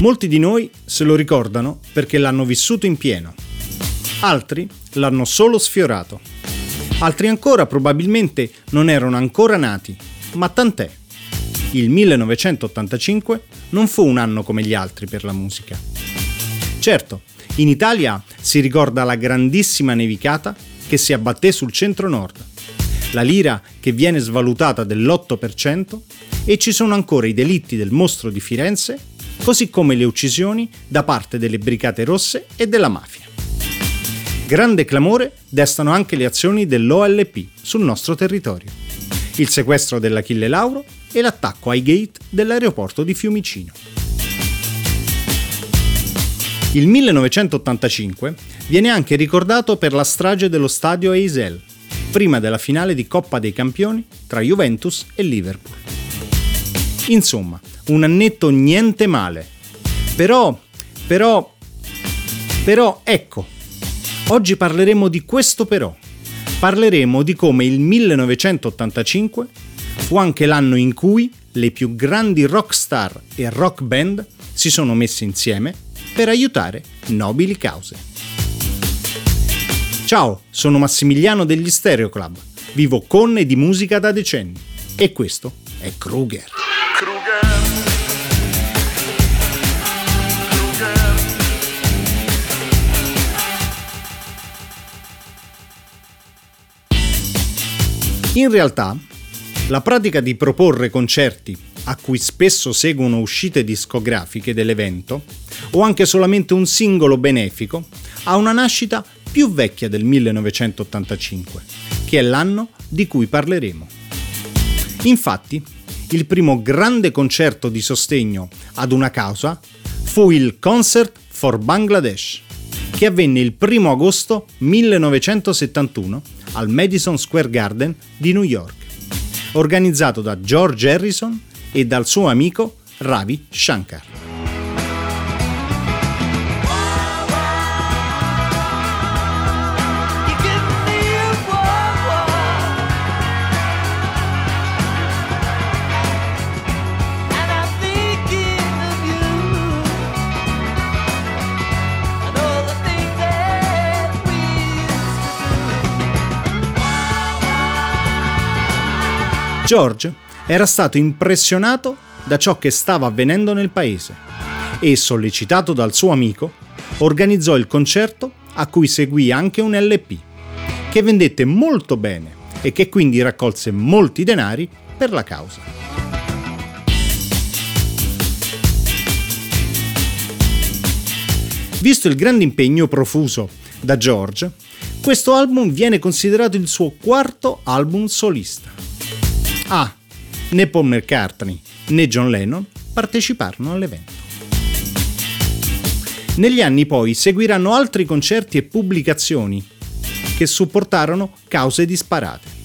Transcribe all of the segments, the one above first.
Molti di noi se lo ricordano perché l'hanno vissuto in pieno, altri l'hanno solo sfiorato, altri ancora probabilmente non erano ancora nati, ma tant'è. Il 1985 non fu un anno come gli altri per la musica. Certo, in Italia si ricorda la grandissima nevicata che si abbatté sul centro-nord, la lira che viene svalutata dell'8% e ci sono ancora i delitti del mostro di Firenze così come le uccisioni da parte delle Brigate Rosse e della mafia. Grande clamore destano anche le azioni dell'OLP sul nostro territorio, il sequestro dell'Achille Lauro e l'attacco ai gate dell'aeroporto di Fiumicino. Il 1985 viene anche ricordato per la strage dello stadio Eisel, prima della finale di Coppa dei Campioni tra Juventus e Liverpool. Insomma, un annetto niente male. Però, però, però, ecco, oggi parleremo di questo però. Parleremo di come il 1985 fu anche l'anno in cui le più grandi rock star e rock band si sono messe insieme per aiutare nobili cause. Ciao, sono Massimiliano degli Stereo Club. Vivo con e di musica da decenni. E questo è Kruger. In realtà, la pratica di proporre concerti a cui spesso seguono uscite discografiche dell'evento, o anche solamente un singolo benefico, ha una nascita più vecchia del 1985, che è l'anno di cui parleremo. Infatti, il primo grande concerto di sostegno ad una causa fu il Concert for Bangladesh, che avvenne il 1 agosto 1971 al Madison Square Garden di New York, organizzato da George Harrison e dal suo amico Ravi Shankar. George era stato impressionato da ciò che stava avvenendo nel paese e, sollecitato dal suo amico, organizzò il concerto a cui seguì anche un LP, che vendette molto bene e che quindi raccolse molti denari per la causa. Visto il grande impegno profuso da George, questo album viene considerato il suo quarto album solista. Ah, né Paul McCartney né John Lennon parteciparono all'evento. Negli anni poi seguiranno altri concerti e pubblicazioni che supportarono cause disparate.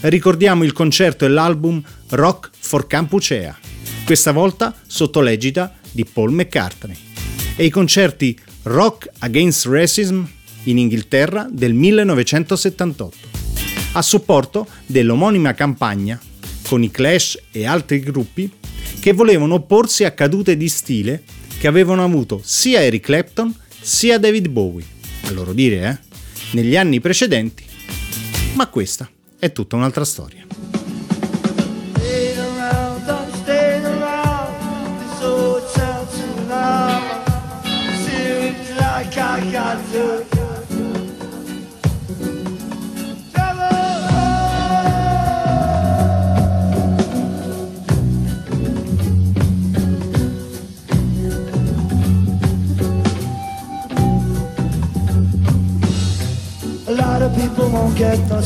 Ricordiamo il concerto e l'album Rock for Campucea, questa volta sotto l'egida di Paul McCartney, e i concerti Rock Against Racism in Inghilterra del 1978 a supporto dell'omonima campagna con i Clash e altri gruppi che volevano opporsi a cadute di stile che avevano avuto sia Eric Clapton sia David Bowie, a loro dire, eh, negli anni precedenti. Ma questa è tutta un'altra storia.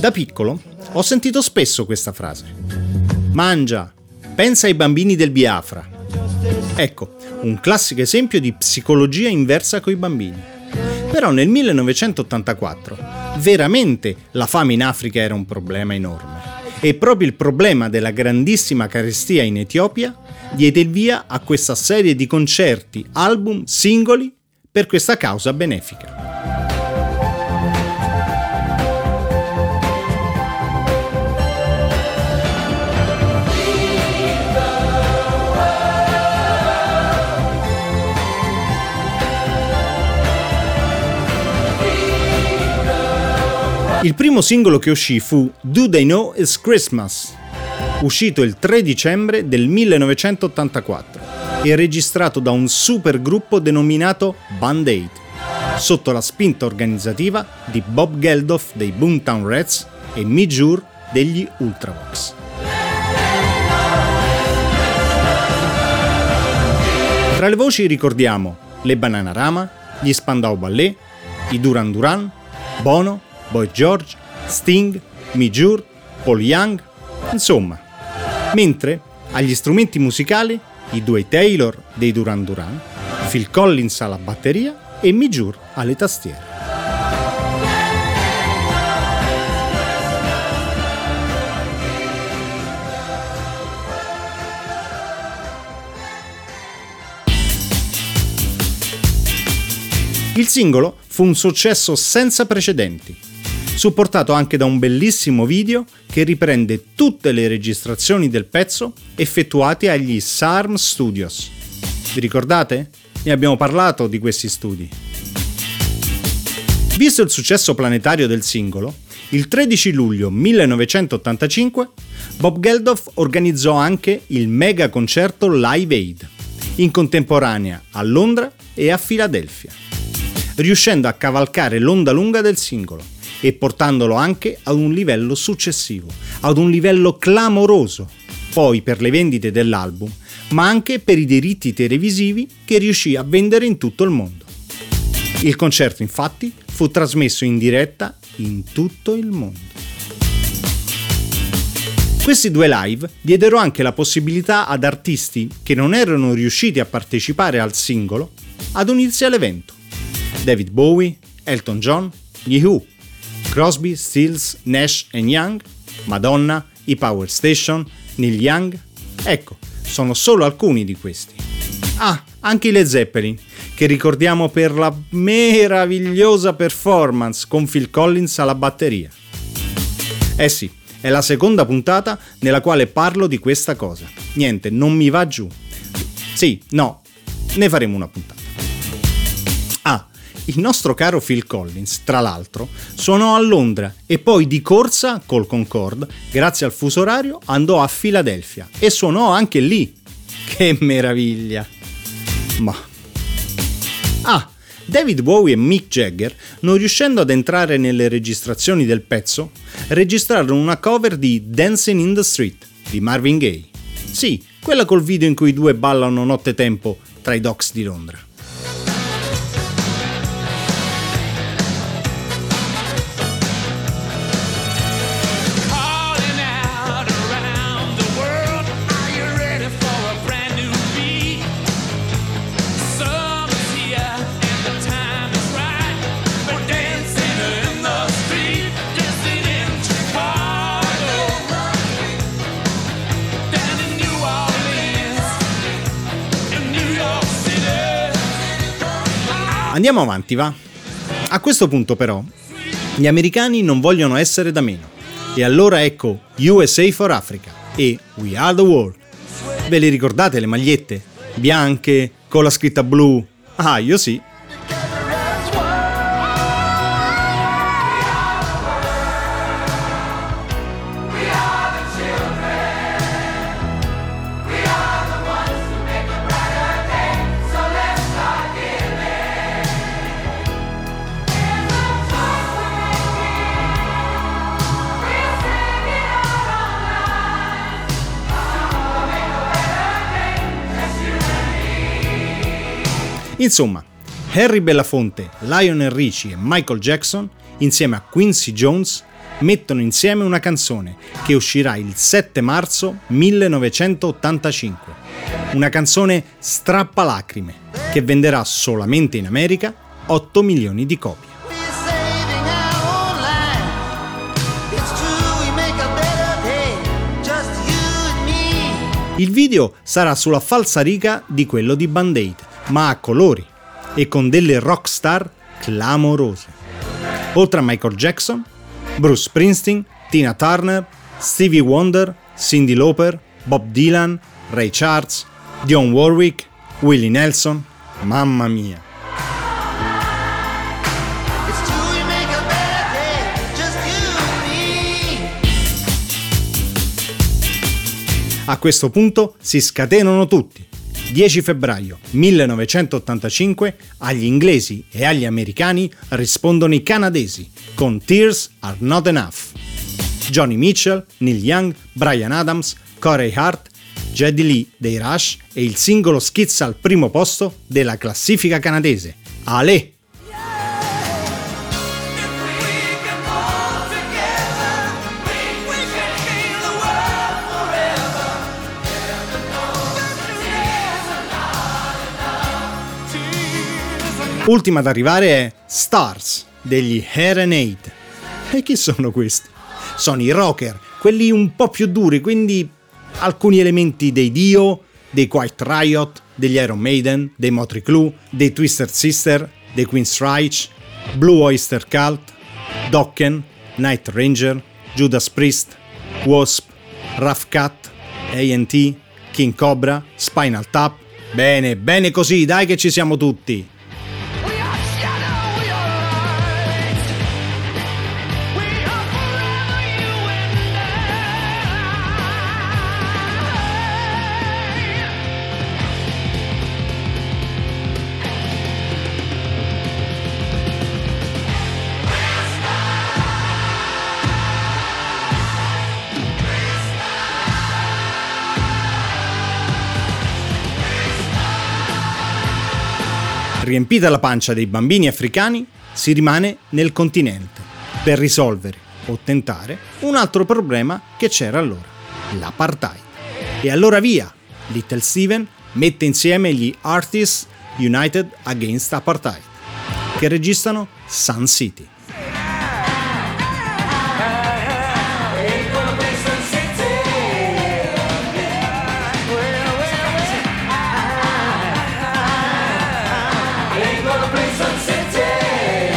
Da piccolo ho sentito spesso questa frase. Mangia, pensa ai bambini del Biafra. Ecco, un classico esempio di psicologia inversa coi bambini. Però nel 1984 veramente la fame in Africa era un problema enorme e proprio il problema della grandissima carestia in Etiopia diede il via a questa serie di concerti, album, singoli per questa causa benefica. Il primo singolo che uscì fu Do They Know It's Christmas, uscito il 3 dicembre del 1984 e registrato da un super gruppo denominato Band Aid, sotto la spinta organizzativa di Bob Geldof dei Boomtown Rats e Mijur degli Ultravox. Tra le voci ricordiamo le Bananarama, gli Spandau Ballet, i Duran Duran, Bono, Boy George, Sting, Mijur, Paul Young, insomma. Mentre agli strumenti musicali i due Taylor dei Duran Duran, Phil Collins alla batteria e Mijur alle tastiere. Il singolo fu un successo senza precedenti, supportato anche da un bellissimo video che riprende tutte le registrazioni del pezzo effettuate agli SARM Studios. Vi ricordate? Ne abbiamo parlato di questi studi. Visto il successo planetario del singolo, il 13 luglio 1985 Bob Geldof organizzò anche il mega concerto Live Aid, in contemporanea a Londra e a Filadelfia riuscendo a cavalcare l'onda lunga del singolo e portandolo anche ad un livello successivo, ad un livello clamoroso, poi per le vendite dell'album, ma anche per i diritti televisivi che riuscì a vendere in tutto il mondo. Il concerto infatti fu trasmesso in diretta in tutto il mondo. Questi due live diedero anche la possibilità ad artisti che non erano riusciti a partecipare al singolo ad unirsi all'evento David Bowie, Elton John, gli Who, Crosby, Stills, Nash Young, Madonna, i Power Station, Neil Young. Ecco, sono solo alcuni di questi. Ah, anche i Led Zeppelin, che ricordiamo per la meravigliosa performance con Phil Collins alla batteria. Eh sì, è la seconda puntata nella quale parlo di questa cosa. Niente, non mi va giù. Sì, no, ne faremo una puntata. Il nostro caro Phil Collins, tra l'altro, suonò a Londra e poi di corsa col Concorde, grazie al fuso orario, andò a Filadelfia e suonò anche lì. Che meraviglia! Ma... Ah, David Bowie e Mick Jagger, non riuscendo ad entrare nelle registrazioni del pezzo, registrarono una cover di Dancing in the Street di Marvin Gaye. Sì, quella col video in cui i due ballano nottetempo tra i docks di Londra. Andiamo avanti, va? A questo punto però, gli americani non vogliono essere da meno. E allora ecco USA for Africa e We Are the World. Ve le ricordate le magliette? Bianche, con la scritta blu? Ah, io sì. Insomma, Harry Belafonte, Lionel Richie e Michael Jackson, insieme a Quincy Jones, mettono insieme una canzone che uscirà il 7 marzo 1985. Una canzone strappalacrime che venderà solamente in America 8 milioni di copie. Il video sarà sulla falsariga di quello di Band Aid ma a colori e con delle rock star clamorose. Oltre a Michael Jackson, Bruce Springsteen, Tina Turner, Stevie Wonder, Cindy Lauper, Bob Dylan, Ray Charles, Dion Warwick, Willie Nelson, mamma mia. A questo punto si scatenano tutti 10 febbraio 1985 agli inglesi e agli americani rispondono i canadesi con Tears Are Not Enough. Johnny Mitchell, Neil Young, Brian Adams, Corey Hart, Jedi Lee dei Rush e il singolo schizza al primo posto della classifica canadese. Ale! Ultima ad arrivare è Stars degli Herenade. E chi sono questi? Sono i rocker, quelli un po' più duri, quindi alcuni elementi dei Dio, dei Quiet Riot, degli Iron Maiden, dei Motley Crue, dei Twisted Sister, dei Queen's Reich, Blue Oyster Cult, Dokken, Night Ranger, Judas Priest, Wasp, Rough Cut, A&T, King Cobra, Spinal Tap. Bene, bene così, dai che ci siamo tutti. Riempita la pancia dei bambini africani, si rimane nel continente per risolvere o tentare un altro problema che c'era allora, l'apartheid. E allora via, Little Steven mette insieme gli Artists United Against Apartheid, che registrano Sun City.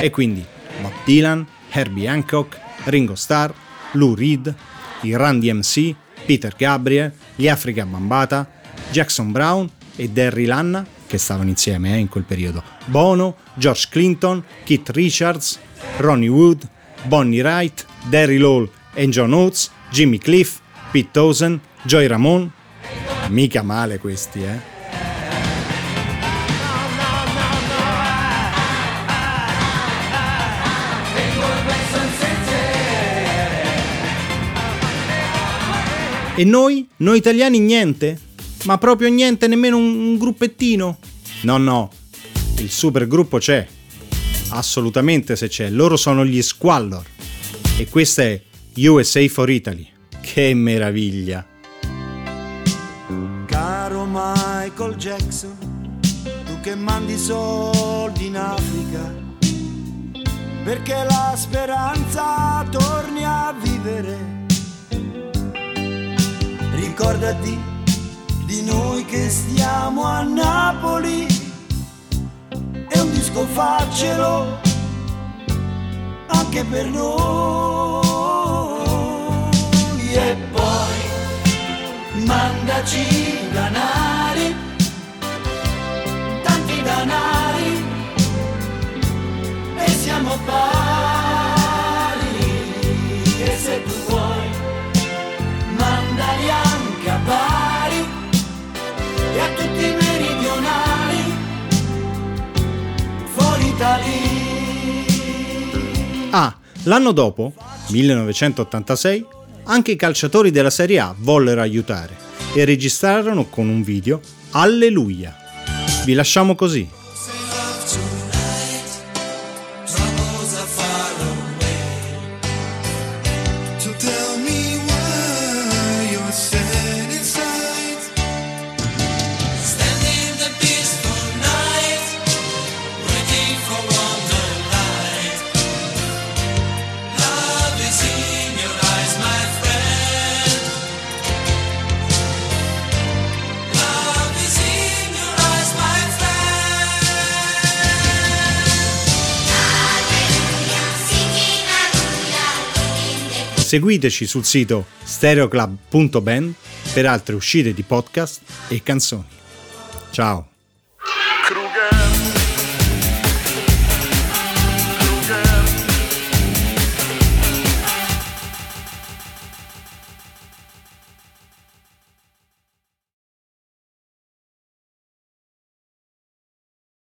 E quindi Bob Dylan, Herbie Hancock, Ringo Starr, Lou Reed, i Run DMC, Peter Gabriel, gli Africa Bambata, Jackson Brown e Derry Lanna, che stavano insieme eh, in quel periodo, Bono, George Clinton, Keith Richards, Ronnie Wood, Bonnie Wright, Derry Lowell e John Oates, Jimmy Cliff, Pete Townsend, Joy Ramone. Mica male questi, eh? E noi? Noi italiani niente? Ma proprio niente, nemmeno un, gruppettino? No, no, il supergruppo c'è. Assolutamente se c'è. Loro sono gli Squallor. E questa è USA for Italy. Che meraviglia! Caro Michael Jackson, tu che mandi soldi in Africa, perché la speranza torni a vivere ricordati di noi che stiamo a Napoli. E un disco faccelo anche per noi. E poi mandaci danari tanti l'anno dopo, 1986, anche i calciatori della Serie A vollero aiutare e registrarono con un video Alleluia. Vi lasciamo così. Seguiteci sul sito stereoclub.band per altre uscite di podcast e canzoni. Ciao!